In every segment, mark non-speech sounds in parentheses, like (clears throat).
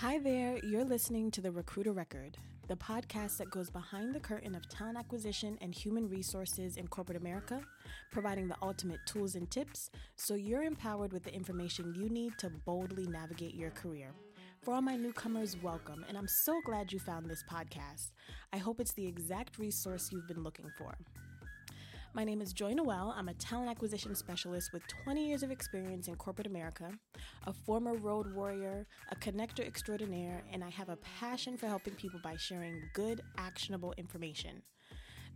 Hi there, you're listening to The Recruiter Record, the podcast that goes behind the curtain of talent acquisition and human resources in corporate America, providing the ultimate tools and tips so you're empowered with the information you need to boldly navigate your career. For all my newcomers, welcome, and I'm so glad you found this podcast. I hope it's the exact resource you've been looking for. My name is Joi Noel. I'm a talent acquisition specialist with 20 years of experience in corporate America, a former road warrior, a connector extraordinaire, and I have a passion for helping people by sharing good, actionable information.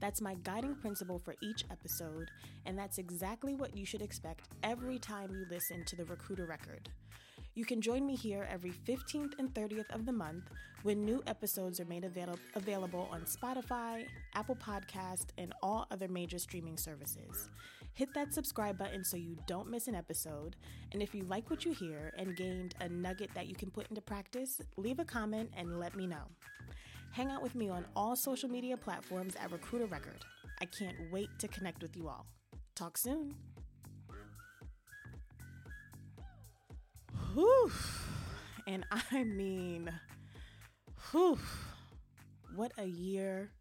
That's my guiding principle for each episode, and that's exactly what you should expect every time you listen to the Recruiter Record. You can join me here every 15th and 30th of the month when new episodes are made avail- available on Spotify, Apple Podcast, and all other major streaming services. Hit that subscribe button so you don't miss an episode. And if you like what you hear and gained a nugget that you can put into practice, leave a comment and let me know. Hang out with me on all social media platforms at Recruiter Record. I can't wait to connect with you all. Talk soon. Whew. And I mean, whew, what a year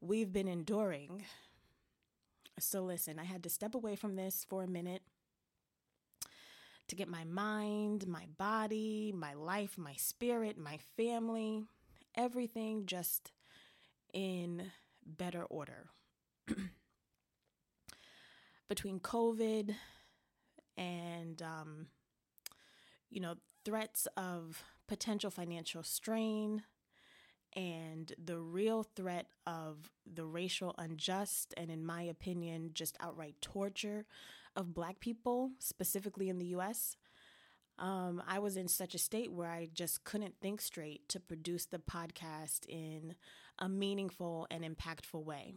we've been enduring. So, listen, I had to step away from this for a minute to get my mind, my body, my life, my spirit, my family, everything just in better order. (clears throat) Between COVID and um, you know, threats of potential financial strain and the real threat of the racial unjust and, in my opinion, just outright torture of Black people, specifically in the US. Um, I was in such a state where I just couldn't think straight to produce the podcast in a meaningful and impactful way.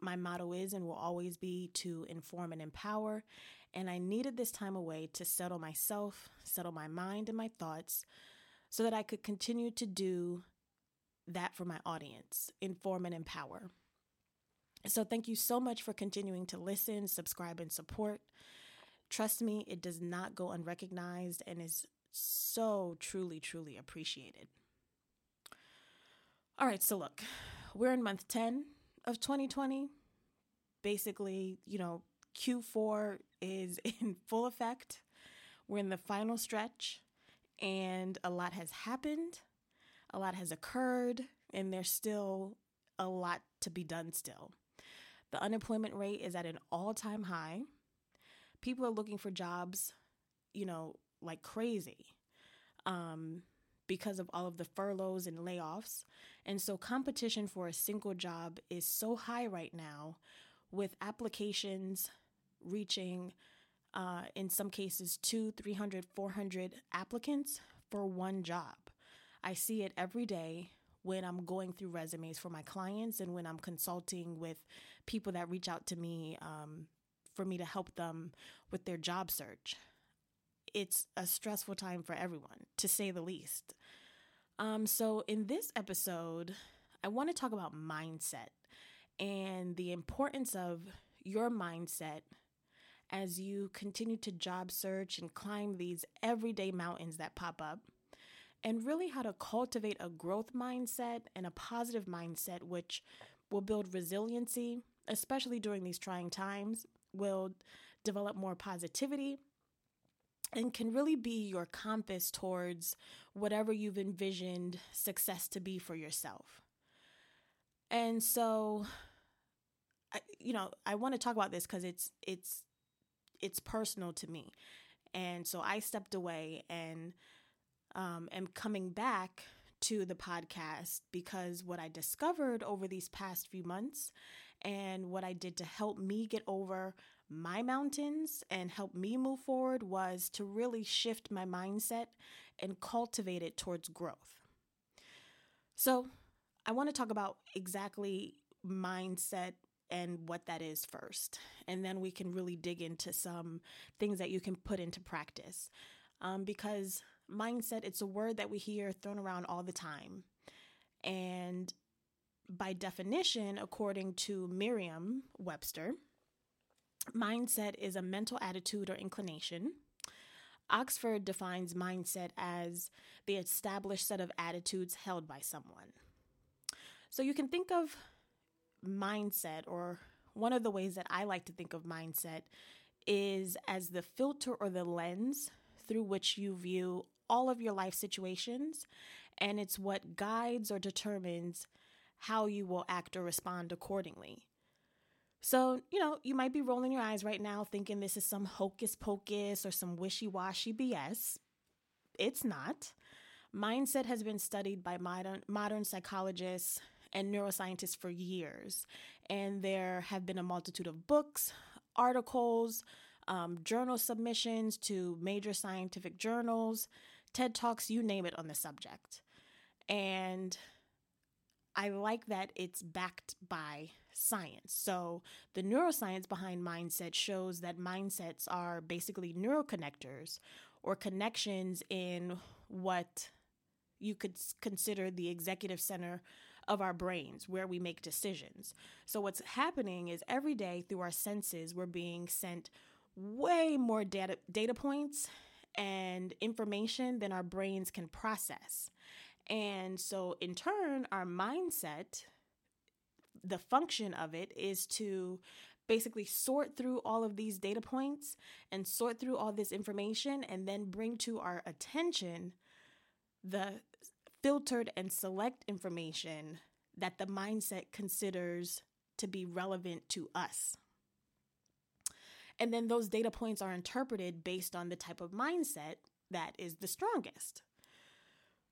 My motto is and will always be to inform and empower. And I needed this time away to settle myself, settle my mind and my thoughts, so that I could continue to do that for my audience inform and empower. So, thank you so much for continuing to listen, subscribe, and support. Trust me, it does not go unrecognized and is so truly, truly appreciated. All right, so look, we're in month 10 of 2020. Basically, you know, Q4 is (laughs) in full effect. We're in the final stretch, and a lot has happened, a lot has occurred, and there's still a lot to be done still. The unemployment rate is at an all time high. People are looking for jobs, you know, like crazy. Um, because of all of the furloughs and layoffs. And so competition for a single job is so high right now with applications reaching uh, in some cases two 300 400 applicants for one job i see it every day when i'm going through resumes for my clients and when i'm consulting with people that reach out to me um, for me to help them with their job search it's a stressful time for everyone, to say the least. Um, so, in this episode, I want to talk about mindset and the importance of your mindset as you continue to job search and climb these everyday mountains that pop up, and really how to cultivate a growth mindset and a positive mindset, which will build resiliency, especially during these trying times, will develop more positivity and can really be your compass towards whatever you've envisioned success to be for yourself. And so I, you know, I want to talk about this cuz it's it's it's personal to me. And so I stepped away and um am coming back to the podcast because what I discovered over these past few months and what I did to help me get over my mountains and help me move forward was to really shift my mindset and cultivate it towards growth. So, I want to talk about exactly mindset and what that is first. And then we can really dig into some things that you can put into practice. Um, because mindset, it's a word that we hear thrown around all the time. And by definition, according to Merriam Webster, mindset is a mental attitude or inclination Oxford defines mindset as the established set of attitudes held by someone. So you can think of mindset, or one of the ways that I like to think of mindset is as the filter or the lens through which you view all of your life situations, and it's what guides or determines how you will act or respond accordingly. So, you know, you might be rolling your eyes right now thinking this is some hocus pocus or some wishy washy BS. It's not. Mindset has been studied by modern, modern psychologists and neuroscientists for years, and there have been a multitude of books, articles, um, journal submissions to major scientific journals, TED Talks, you name it on the subject. And I like that it's backed by science. So, the neuroscience behind mindset shows that mindsets are basically neuroconnectors or connections in what you could consider the executive center of our brains where we make decisions. So, what's happening is every day through our senses, we're being sent way more data, data points and information than our brains can process. And so, in turn, our mindset, the function of it is to basically sort through all of these data points and sort through all this information and then bring to our attention the filtered and select information that the mindset considers to be relevant to us. And then those data points are interpreted based on the type of mindset that is the strongest.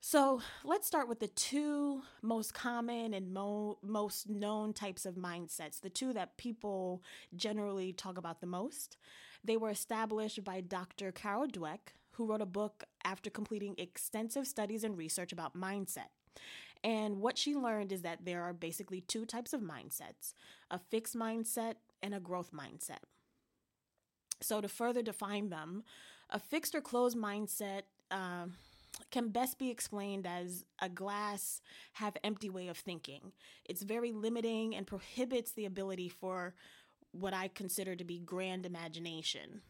So let's start with the two most common and mo- most known types of mindsets, the two that people generally talk about the most. They were established by Dr. Carol Dweck, who wrote a book after completing extensive studies and research about mindset. And what she learned is that there are basically two types of mindsets a fixed mindset and a growth mindset. So, to further define them, a fixed or closed mindset. Uh, can best be explained as a glass half empty way of thinking. It's very limiting and prohibits the ability for what I consider to be grand imagination.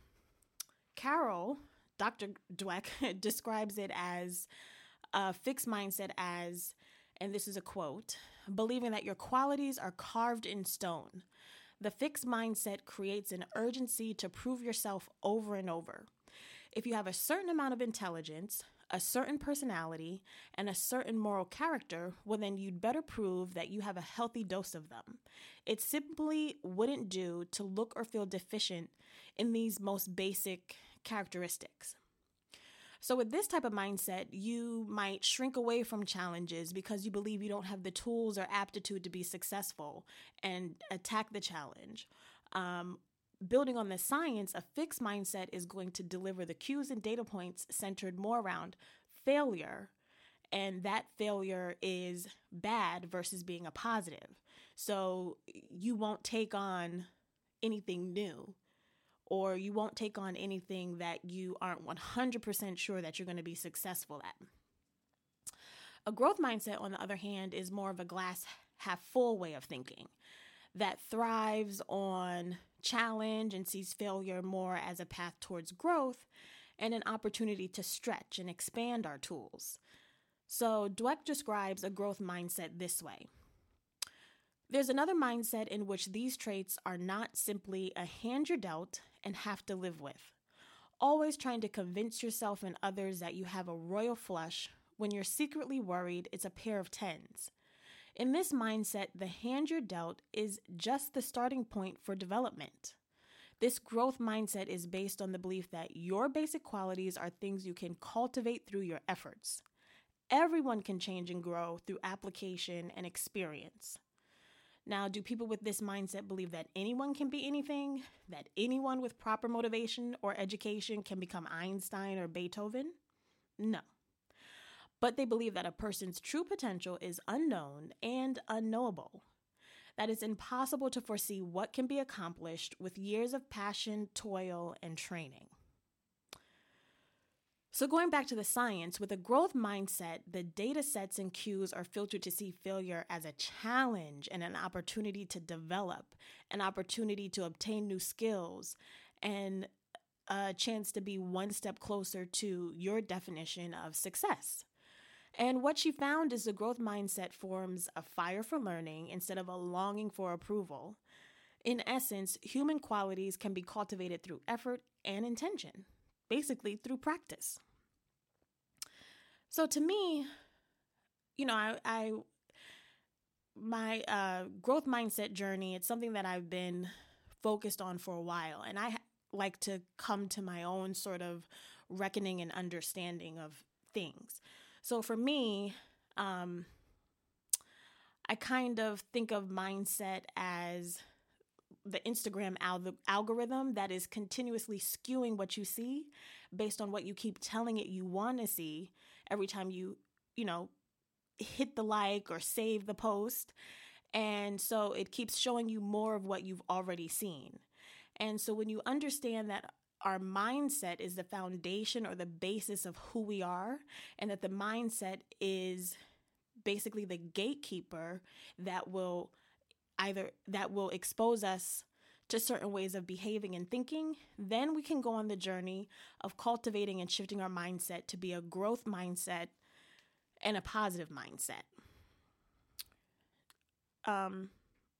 Carol, Dr. Dweck, (laughs) describes it as a fixed mindset as, and this is a quote, believing that your qualities are carved in stone. The fixed mindset creates an urgency to prove yourself over and over. If you have a certain amount of intelligence, a certain personality, and a certain moral character, well, then you'd better prove that you have a healthy dose of them. It simply wouldn't do to look or feel deficient in these most basic characteristics. So, with this type of mindset, you might shrink away from challenges because you believe you don't have the tools or aptitude to be successful and attack the challenge. Um, building on the science, a fixed mindset is going to deliver the cues and data points centered more around failure. And that failure is bad versus being a positive. So you won't take on anything new or you won't take on anything that you aren't 100% sure that you're going to be successful at. A growth mindset, on the other hand, is more of a glass half full way of thinking that thrives on challenge and sees failure more as a path towards growth and an opportunity to stretch and expand our tools. So, Dweck describes a growth mindset this way There's another mindset in which these traits are not simply a hand you're dealt and have to live with. Always trying to convince yourself and others that you have a royal flush when you're secretly worried it's a pair of tens. In this mindset, the hand you're dealt is just the starting point for development. This growth mindset is based on the belief that your basic qualities are things you can cultivate through your efforts. Everyone can change and grow through application and experience. Now, do people with this mindset believe that anyone can be anything? That anyone with proper motivation or education can become Einstein or Beethoven? No but they believe that a person's true potential is unknown and unknowable. That it's impossible to foresee what can be accomplished with years of passion, toil, and training. So, going back to the science, with a growth mindset, the data sets and cues are filtered to see failure as a challenge and an opportunity to develop, an opportunity to obtain new skills, and a chance to be one step closer to your definition of success. And what she found is the growth mindset forms a fire for learning instead of a longing for approval. In essence, human qualities can be cultivated through effort and intention, basically through practice. So to me, you know, I, I my uh, growth mindset journey, it's something that I've been focused on for a while. And I like to come to my own sort of reckoning and understanding of things. So for me, um, I kind of think of mindset as the Instagram al- algorithm that is continuously skewing what you see based on what you keep telling it you want to see every time you, you know, hit the like or save the post. And so it keeps showing you more of what you've already seen. And so when you understand that our mindset is the foundation or the basis of who we are, and that the mindset is basically the gatekeeper that will either that will expose us to certain ways of behaving and thinking, then we can go on the journey of cultivating and shifting our mindset to be a growth mindset and a positive mindset. Um,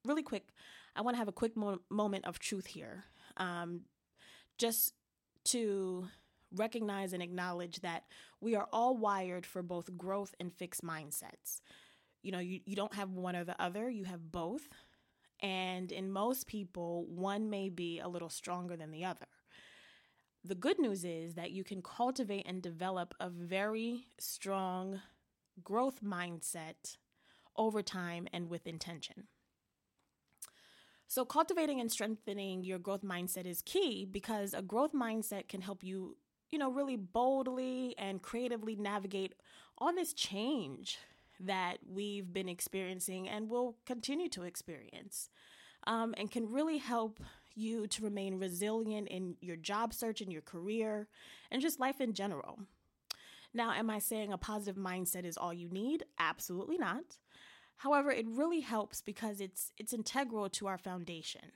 really quick, I want to have a quick mo- moment of truth here. Um, just to recognize and acknowledge that we are all wired for both growth and fixed mindsets. You know, you, you don't have one or the other, you have both. And in most people, one may be a little stronger than the other. The good news is that you can cultivate and develop a very strong growth mindset over time and with intention. So, cultivating and strengthening your growth mindset is key because a growth mindset can help you, you know, really boldly and creatively navigate all this change that we've been experiencing and will continue to experience, um, and can really help you to remain resilient in your job search and your career and just life in general. Now, am I saying a positive mindset is all you need? Absolutely not. However, it really helps because it's it's integral to our foundation.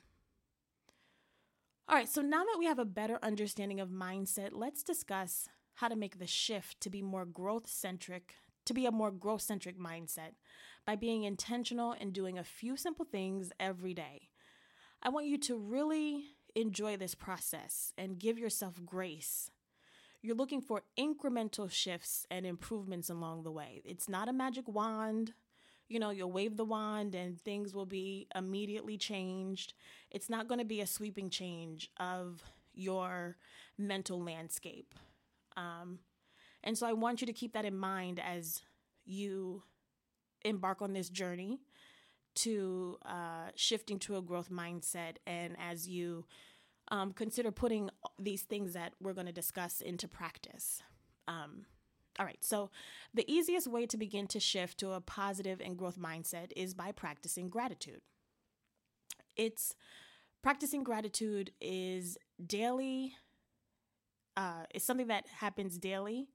All right, so now that we have a better understanding of mindset, let's discuss how to make the shift to be more growth centric, to be a more growth centric mindset by being intentional and doing a few simple things every day. I want you to really enjoy this process and give yourself grace. You're looking for incremental shifts and improvements along the way. It's not a magic wand you know, you'll wave the wand and things will be immediately changed. It's not going to be a sweeping change of your mental landscape. Um, and so I want you to keep that in mind as you embark on this journey to uh, shifting to a growth mindset and as you um, consider putting these things that we're going to discuss into practice. Um, all right, so the easiest way to begin to shift to a positive and growth mindset is by practicing gratitude. It's practicing gratitude is daily, uh, it's something that happens daily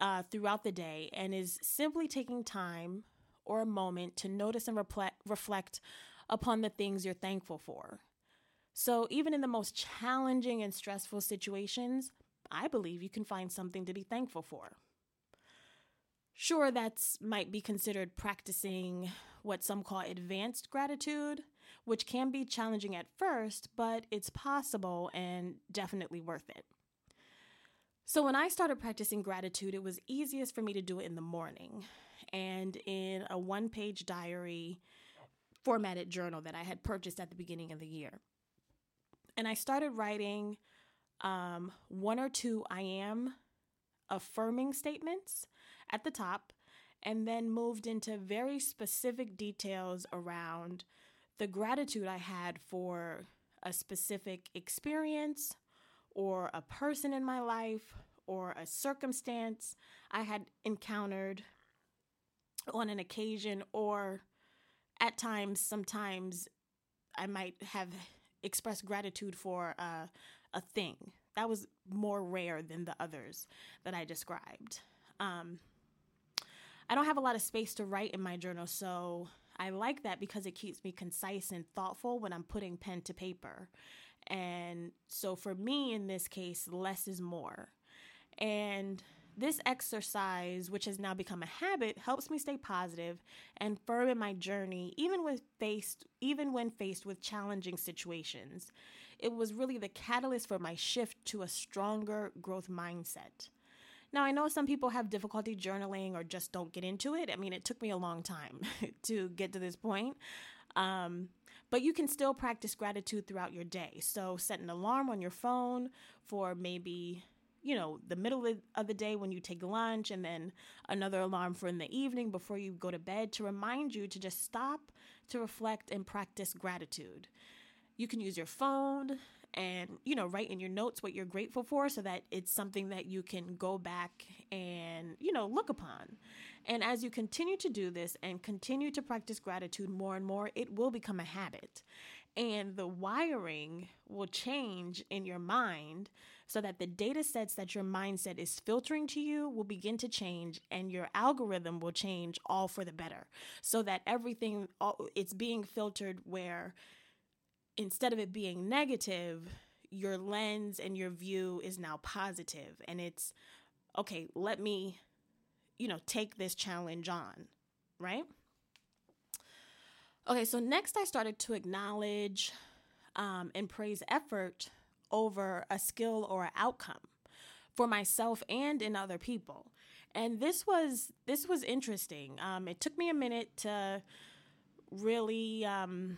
uh, throughout the day and is simply taking time or a moment to notice and reflect, reflect upon the things you're thankful for. So, even in the most challenging and stressful situations, I believe you can find something to be thankful for. Sure, that's might be considered practicing what some call advanced gratitude, which can be challenging at first, but it's possible and definitely worth it. So, when I started practicing gratitude, it was easiest for me to do it in the morning and in a one page diary formatted journal that I had purchased at the beginning of the year. And I started writing um, one or two I am affirming statements at the top and then moved into very specific details around the gratitude I had for a specific experience or a person in my life or a circumstance I had encountered on an occasion or at times sometimes I might have expressed gratitude for a, a thing that was more rare than the others that I described. Um, I don't have a lot of space to write in my journal, so I like that because it keeps me concise and thoughtful when I'm putting pen to paper. And so for me in this case, less is more. And this exercise, which has now become a habit, helps me stay positive and firm in my journey, even with faced even when faced with challenging situations. It was really the catalyst for my shift to a stronger growth mindset. Now, I know some people have difficulty journaling or just don't get into it. I mean, it took me a long time (laughs) to get to this point. Um, but you can still practice gratitude throughout your day. So, set an alarm on your phone for maybe you know, the middle of the day when you take lunch, and then another alarm for in the evening before you go to bed to remind you to just stop, to reflect, and practice gratitude. You can use your phone and, you know, write in your notes what you're grateful for so that it's something that you can go back and, you know, look upon. And as you continue to do this and continue to practice gratitude more and more, it will become a habit. And the wiring will change in your mind so that the data sets that your mindset is filtering to you will begin to change and your algorithm will change all for the better so that everything it's being filtered where instead of it being negative your lens and your view is now positive and it's okay let me you know take this challenge on right okay so next i started to acknowledge um, and praise effort over a skill or an outcome for myself and in other people. And this was this was interesting. Um, it took me a minute to really um,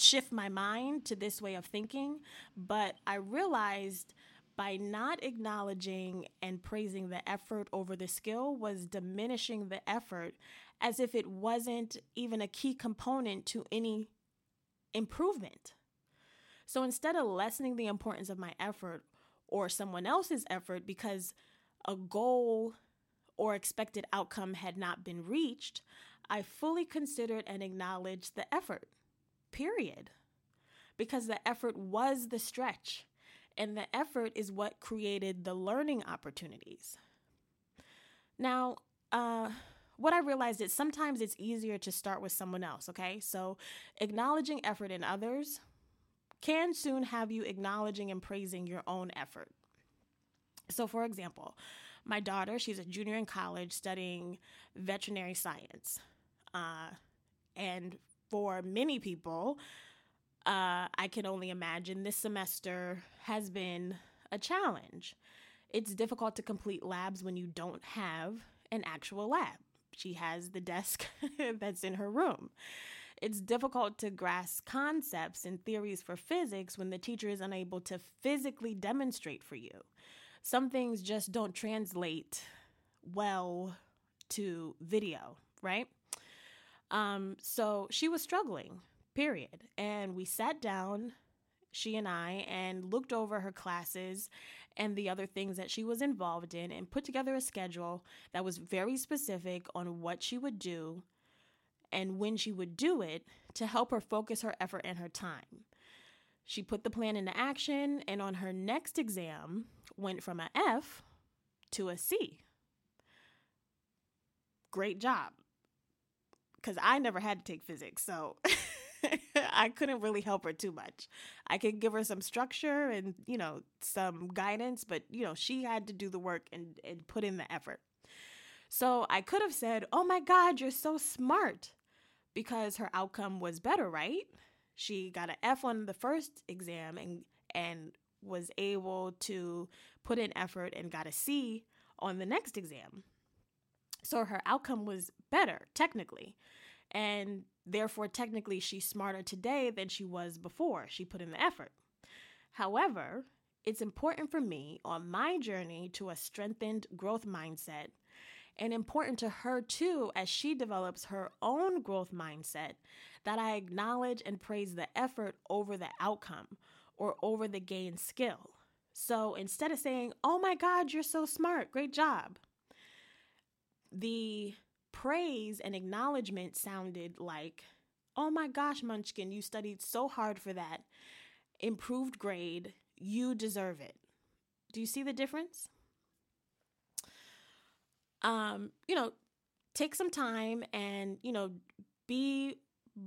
shift my mind to this way of thinking, but I realized by not acknowledging and praising the effort over the skill was diminishing the effort as if it wasn't even a key component to any improvement. So instead of lessening the importance of my effort or someone else's effort because a goal or expected outcome had not been reached, I fully considered and acknowledged the effort, period. Because the effort was the stretch, and the effort is what created the learning opportunities. Now, uh, what I realized is sometimes it's easier to start with someone else, okay? So acknowledging effort in others can soon have you acknowledging and praising your own effort. So, for example, my daughter, she's a junior in college studying veterinary science. Uh, and for many people, uh, I can only imagine this semester has been a challenge. It's difficult to complete labs when you don't have an actual lab. She has the desk (laughs) that's in her room. It's difficult to grasp concepts and theories for physics when the teacher is unable to physically demonstrate for you. Some things just don't translate well to video, right? Um, so she was struggling, period. And we sat down, she and I, and looked over her classes and the other things that she was involved in and put together a schedule that was very specific on what she would do and when she would do it to help her focus her effort and her time. She put the plan into action and on her next exam went from a F to a C. Great job. Cuz I never had to take physics, so (laughs) I couldn't really help her too much. I could give her some structure and, you know, some guidance, but you know, she had to do the work and, and put in the effort. So I could have said, Oh my God, you're so smart because her outcome was better, right? She got an F on the first exam and and was able to put in effort and got a C on the next exam. So her outcome was better technically. And therefore technically she's smarter today than she was before she put in the effort. However, it's important for me on my journey to a strengthened growth mindset and important to her too as she develops her own growth mindset that I acknowledge and praise the effort over the outcome or over the gained skill. So instead of saying, Oh my God, you're so smart, great job, the praise and acknowledgement sounded like, Oh my gosh, Munchkin, you studied so hard for that. Improved grade, you deserve it. Do you see the difference? um, you know, take some time and, you know, be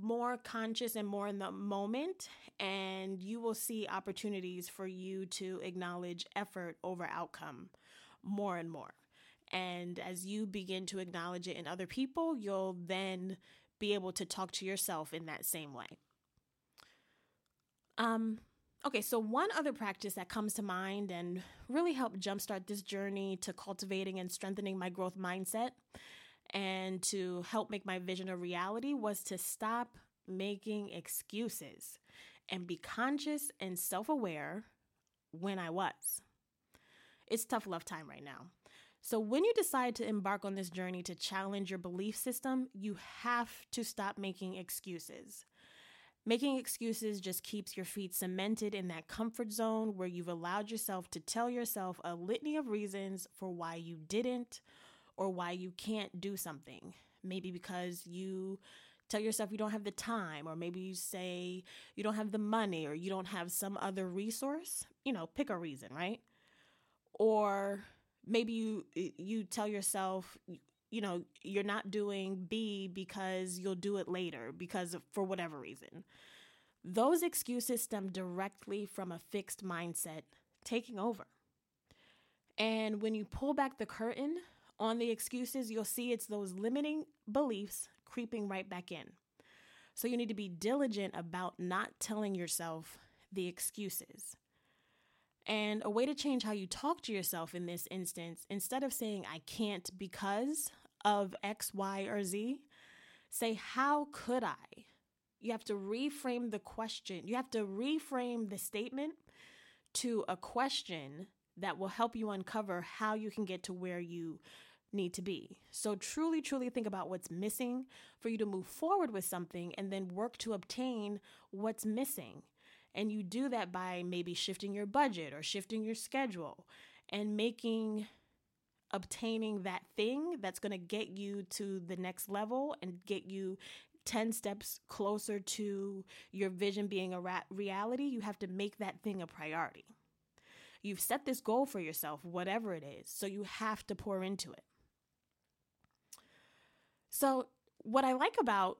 more conscious and more in the moment, and you will see opportunities for you to acknowledge effort over outcome more and more. And as you begin to acknowledge it in other people, you'll then be able to talk to yourself in that same way. Um, okay, so one other practice that comes to mind and really helped jumpstart this journey to cultivating and strengthening my growth mindset and to help make my vision a reality was to stop making excuses and be conscious and self aware when I was. It's tough love time right now. So, when you decide to embark on this journey to challenge your belief system, you have to stop making excuses. Making excuses just keeps your feet cemented in that comfort zone where you've allowed yourself to tell yourself a litany of reasons for why you didn't or why you can't do something. Maybe because you tell yourself you don't have the time, or maybe you say you don't have the money, or you don't have some other resource. You know, pick a reason, right? Or maybe you you tell yourself you know you're not doing B because you'll do it later because of, for whatever reason. Those excuses stem directly from a fixed mindset taking over. And when you pull back the curtain on the excuses, you'll see it's those limiting beliefs creeping right back in. So you need to be diligent about not telling yourself the excuses. And a way to change how you talk to yourself in this instance, instead of saying, I can't because of X, Y, or Z, say, How could I? You have to reframe the question. You have to reframe the statement to a question that will help you uncover how you can get to where you need to be. So, truly, truly think about what's missing for you to move forward with something and then work to obtain what's missing. And you do that by maybe shifting your budget or shifting your schedule and making obtaining that thing that's going to get you to the next level and get you 10 steps closer to your vision being a ra- reality. You have to make that thing a priority. You've set this goal for yourself, whatever it is, so you have to pour into it. So, what I like about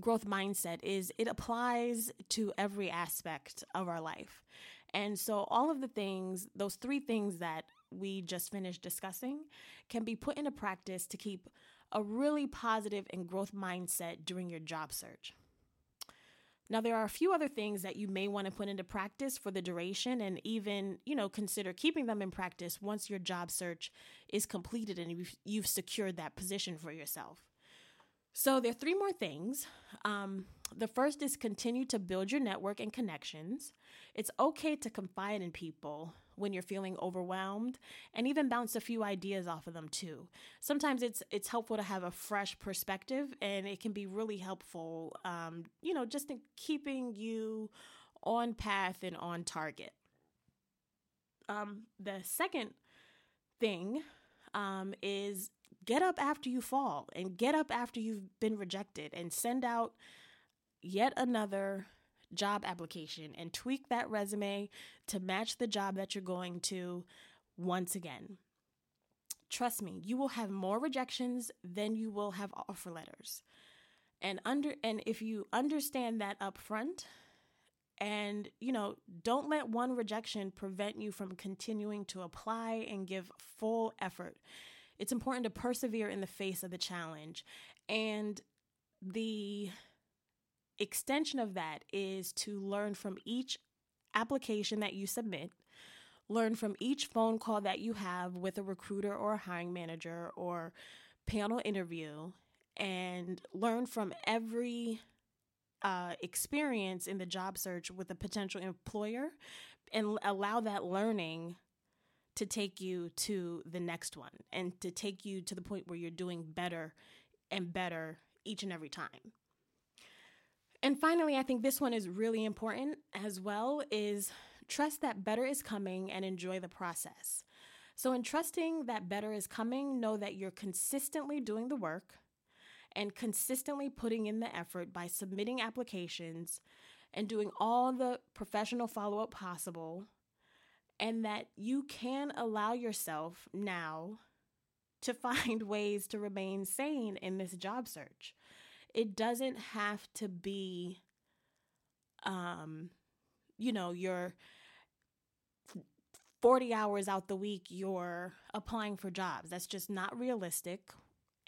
growth mindset is it applies to every aspect of our life. And so, all of the things, those three things that we just finished discussing, can be put into practice to keep a really positive and growth mindset during your job search. Now there are a few other things that you may want to put into practice for the duration and even, you know, consider keeping them in practice once your job search is completed and you've, you've secured that position for yourself. So there are three more things. Um, the first is continue to build your network and connections. It's okay to confide in people when you're feeling overwhelmed and even bounce a few ideas off of them too. Sometimes it's it's helpful to have a fresh perspective and it can be really helpful um, you know, just in keeping you on path and on target. Um, the second thing um, is get up after you fall and get up after you've been rejected and send out yet another job application and tweak that resume to match the job that you're going to once again. Trust me, you will have more rejections than you will have offer letters. And under and if you understand that up front and you know, don't let one rejection prevent you from continuing to apply and give full effort it's important to persevere in the face of the challenge. And the extension of that is to learn from each application that you submit, learn from each phone call that you have with a recruiter or a hiring manager or panel interview, and learn from every uh, experience in the job search with a potential employer and allow that learning to take you to the next one and to take you to the point where you're doing better and better each and every time. And finally, I think this one is really important as well is trust that better is coming and enjoy the process. So in trusting that better is coming, know that you're consistently doing the work and consistently putting in the effort by submitting applications and doing all the professional follow up possible and that you can allow yourself now to (laughs) find ways to remain sane in this job search. it doesn't have to be um you know, you're 40 hours out the week you're applying for jobs. That's just not realistic.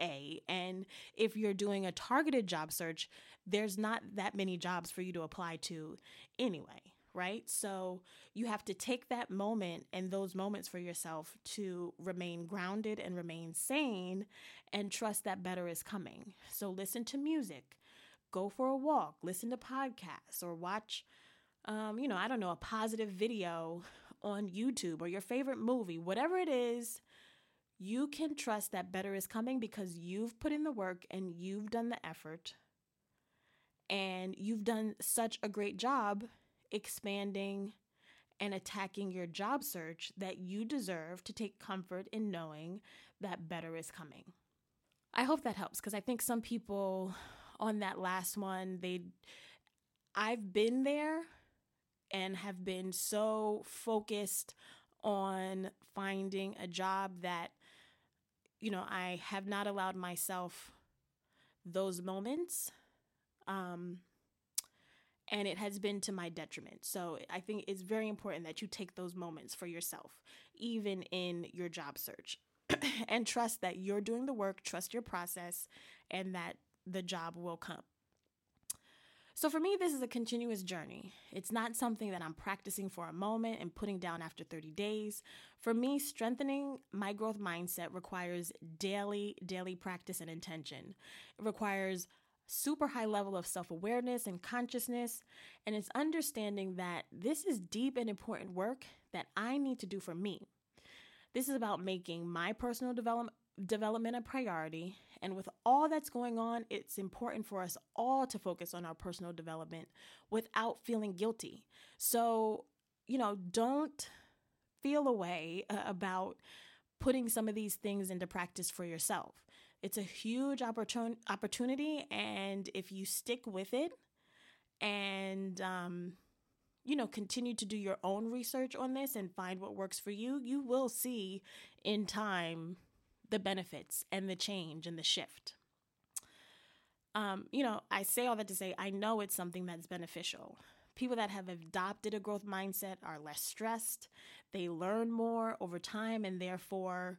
A. And if you're doing a targeted job search, there's not that many jobs for you to apply to anyway, right? So you have to take that moment and those moments for yourself to remain grounded and remain sane and trust that better is coming. So listen to music, go for a walk, listen to podcasts, or watch, um, you know, I don't know, a positive video on YouTube or your favorite movie, whatever it is, you can trust that better is coming because you've put in the work and you've done the effort and you've done such a great job expanding and attacking your job search that you deserve to take comfort in knowing that better is coming. I hope that helps because I think some people on that last one, they I've been there and have been so focused on finding a job that you know i have not allowed myself those moments um and it has been to my detriment so i think it's very important that you take those moments for yourself even in your job search (clears throat) and trust that you're doing the work trust your process and that the job will come so for me, this is a continuous journey. It's not something that I'm practicing for a moment and putting down after 30 days. For me, strengthening my growth mindset requires daily, daily practice and intention. It requires super high level of self awareness and consciousness. And it's understanding that this is deep and important work that I need to do for me. This is about making my personal development development a priority. And with all that's going on, it's important for us all to focus on our personal development without feeling guilty. So, you know, don't feel away uh, about putting some of these things into practice for yourself. It's a huge opportun- opportunity. And if you stick with it and, um, you know, continue to do your own research on this and find what works for you, you will see in time the benefits and the change and the shift. Um, you know, I say all that to say I know it's something that's beneficial. People that have adopted a growth mindset are less stressed, they learn more over time, and therefore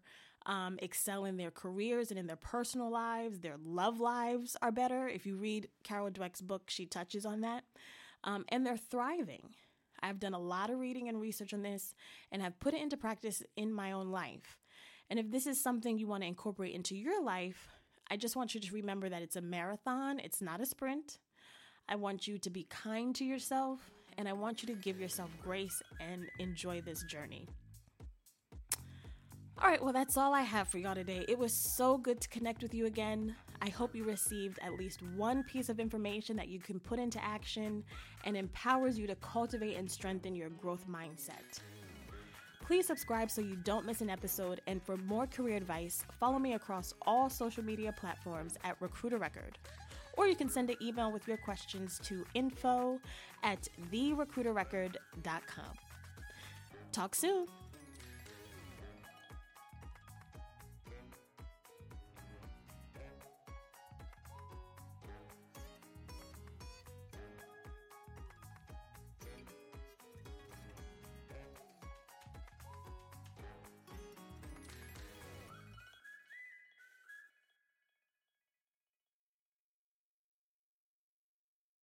um, excel in their careers and in their personal lives. Their love lives are better. If you read Carol Dweck's book, she touches on that. Um, and they're thriving. I've done a lot of reading and research on this and have put it into practice in my own life. And if this is something you want to incorporate into your life, I just want you to remember that it's a marathon, it's not a sprint. I want you to be kind to yourself, and I want you to give yourself grace and enjoy this journey. All right, well, that's all I have for y'all today. It was so good to connect with you again. I hope you received at least one piece of information that you can put into action and empowers you to cultivate and strengthen your growth mindset. Please subscribe so you don't miss an episode. And for more career advice, follow me across all social media platforms at Recruiter Record. Or you can send an email with your questions to info at therecruiterrecord.com. Talk soon.